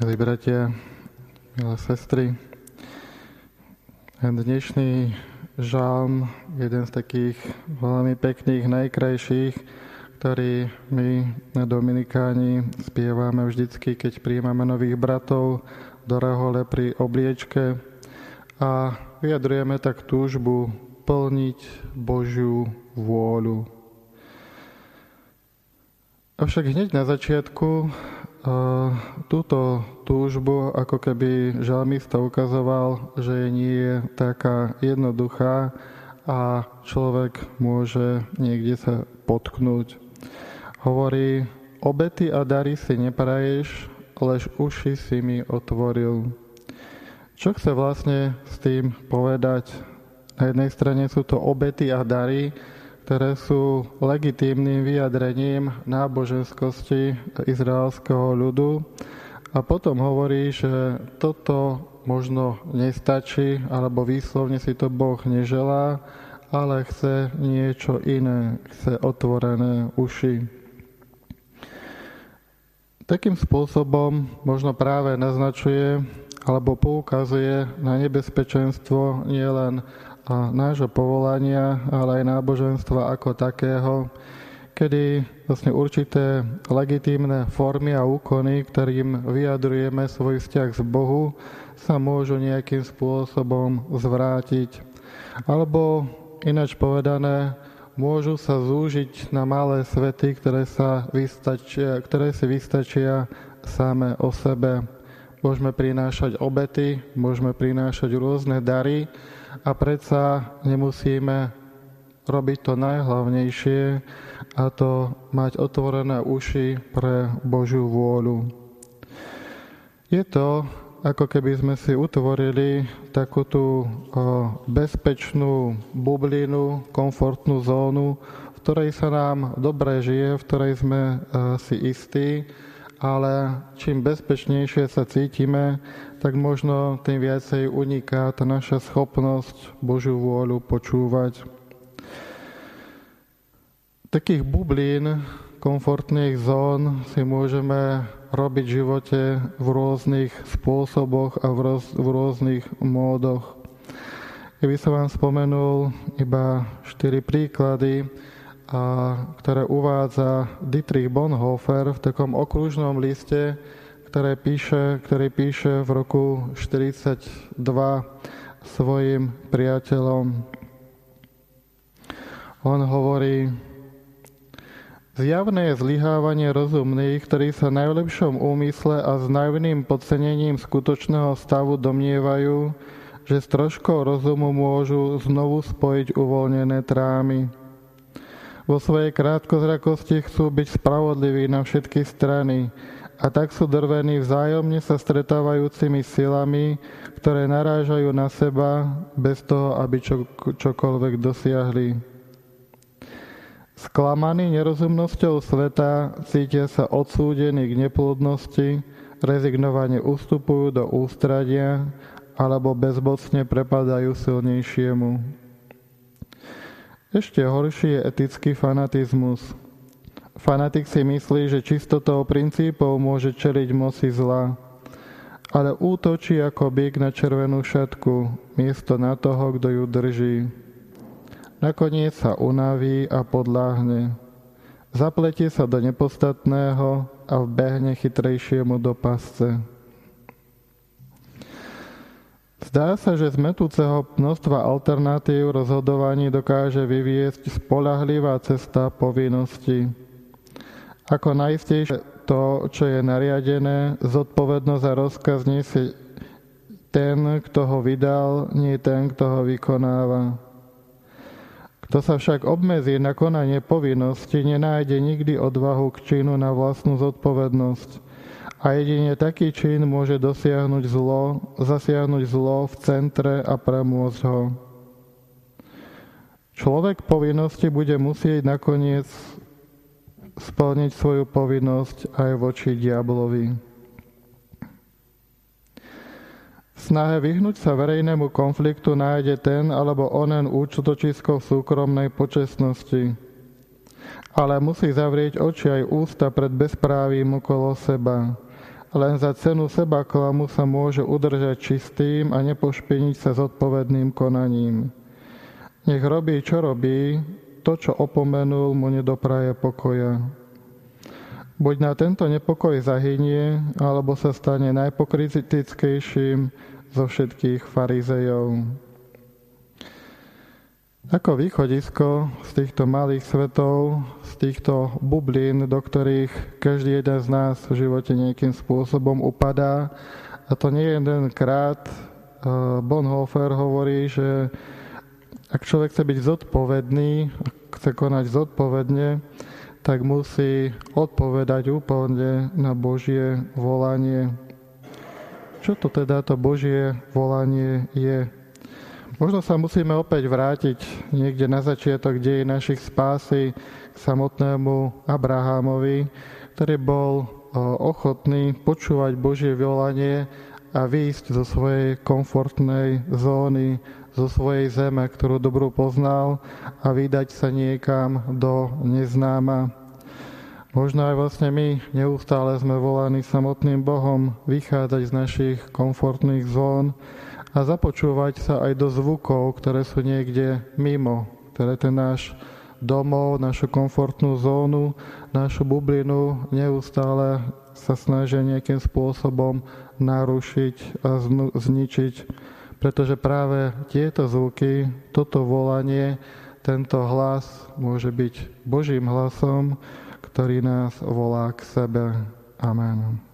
milí bratia, milé sestry. Dnešný žalm, jeden z takých veľmi pekných, najkrajších, ktorý my na Dominikáni spievame vždycky, keď príjmame nových bratov do rehole pri obliečke a vyjadrujeme tak túžbu plniť Božiu vôľu. Avšak hneď na začiatku túto túžbu ako keby žalmista ukazoval, že nie je taká jednoduchá a človek môže niekde sa potknúť. Hovorí, obety a dary si nepraješ, lež uši si mi otvoril. Čo chce vlastne s tým povedať? Na jednej strane sú to obety a dary, ktoré sú legitímnym vyjadrením náboženskosti izraelského ľudu. A potom hovorí, že toto možno nestačí, alebo výslovne si to Boh neželá, ale chce niečo iné, chce otvorené uši. Takým spôsobom možno práve naznačuje alebo poukazuje na nebezpečenstvo nielen a nášho povolania, ale aj náboženstva ako takého, kedy vlastne určité legitímne formy a úkony, ktorým vyjadrujeme svoj vzťah z Bohu, sa môžu nejakým spôsobom zvrátiť. Alebo ináč povedané, môžu sa zúžiť na malé svety, ktoré, sa vystačia, ktoré si vystačia same o sebe. Môžeme prinášať obety, môžeme prinášať rôzne dary, a predsa nemusíme robiť to najhlavnejšie a to mať otvorené uši pre Božiu vôľu. Je to, ako keby sme si utvorili takú tú bezpečnú bublinu, komfortnú zónu, v ktorej sa nám dobre žije, v ktorej sme si istí, ale čím bezpečnejšie sa cítime, tak možno tým viacej uniká tá naša schopnosť Božiu vôľu počúvať. Takých bublín, komfortných zón si môžeme robiť v živote v rôznych spôsoboch a v, roz, v rôznych módoch. Ja by som vám spomenul iba štyri príklady, a, ktoré uvádza Dietrich Bonhoeffer v takom okružnom liste, ktoré píše, ktorý píše v roku 42 svojim priateľom. On hovorí, Zjavné je zlyhávanie rozumných, ktorí sa najlepšom úmysle a s najvným podcenením skutočného stavu domnievajú, že s troškou rozumu môžu znovu spojiť uvoľnené trámy. Vo svojej krátkozrakosti chcú byť spravodliví na všetky strany, a tak sú drvení vzájomne sa stretávajúcimi silami, ktoré narážajú na seba bez toho, aby čo, čokoľvek dosiahli. Sklamaní nerozumnosťou sveta cítia sa odsúdení k neplodnosti, rezignovane ustupujú do ústradia alebo bezbocne prepadajú silnejšiemu. Ešte horší je etický fanatizmus – Fanatik si myslí, že čistotou princípov môže čeliť moci zla, ale útočí ako byk na červenú šatku, miesto na toho, kto ju drží. Nakoniec sa unaví a podláhne. Zapletie sa do nepostatného a vbehne chytrejšiemu do pasce. Zdá sa, že z metúceho množstva alternatív rozhodovaní dokáže vyviesť spolahlivá cesta povinnosti ako najistejšie to, čo je nariadené, zodpovednosť a rozkaz nesie ten, kto ho vydal, nie ten, kto ho vykonáva. Kto sa však obmedzí na konanie povinnosti, nenájde nikdy odvahu k činu na vlastnú zodpovednosť. A jedine taký čin môže dosiahnuť zlo, zasiahnuť zlo v centre a premôcť ho. Človek povinnosti bude musieť nakoniec splniť svoju povinnosť aj voči diablovi. V snahe vyhnúť sa verejnému konfliktu nájde ten alebo onen účtočisko súkromnej počestnosti. Ale musí zavrieť oči aj ústa pred bezprávím okolo seba len za cenu seba klamu sa môže udržať čistým a nepošpiniť sa zodpovedným konaním. Nech robí, čo robí, to, čo opomenul, mu nedopraje pokoja. Buď na tento nepokoj zahynie, alebo sa stane najpokritickejším zo všetkých farizejov. Ako východisko z týchto malých svetov, z týchto bublín, do ktorých každý jeden z nás v živote nejakým spôsobom upadá, a to nie jedenkrát, eh, Bonhoeffer hovorí, že ak človek chce byť zodpovedný, chce konať zodpovedne, tak musí odpovedať úplne na Božie volanie. Čo to teda to Božie volanie je? Možno sa musíme opäť vrátiť niekde na začiatok dejí našich spásy k samotnému Abrahamovi, ktorý bol ochotný počúvať Božie volanie a výjsť zo svojej komfortnej zóny, zo svojej zeme, ktorú dobrú poznal a vydať sa niekam do neznáma. Možno aj vlastne my neustále sme volaní samotným Bohom vychádzať z našich komfortných zón a započúvať sa aj do zvukov, ktoré sú niekde mimo, ktoré ten náš domov, našu komfortnú zónu, našu bublinu neustále sa snažia nejakým spôsobom narušiť a zničiť, pretože práve tieto zvuky, toto volanie, tento hlas môže byť Božím hlasom, ktorý nás volá k sebe. Amen.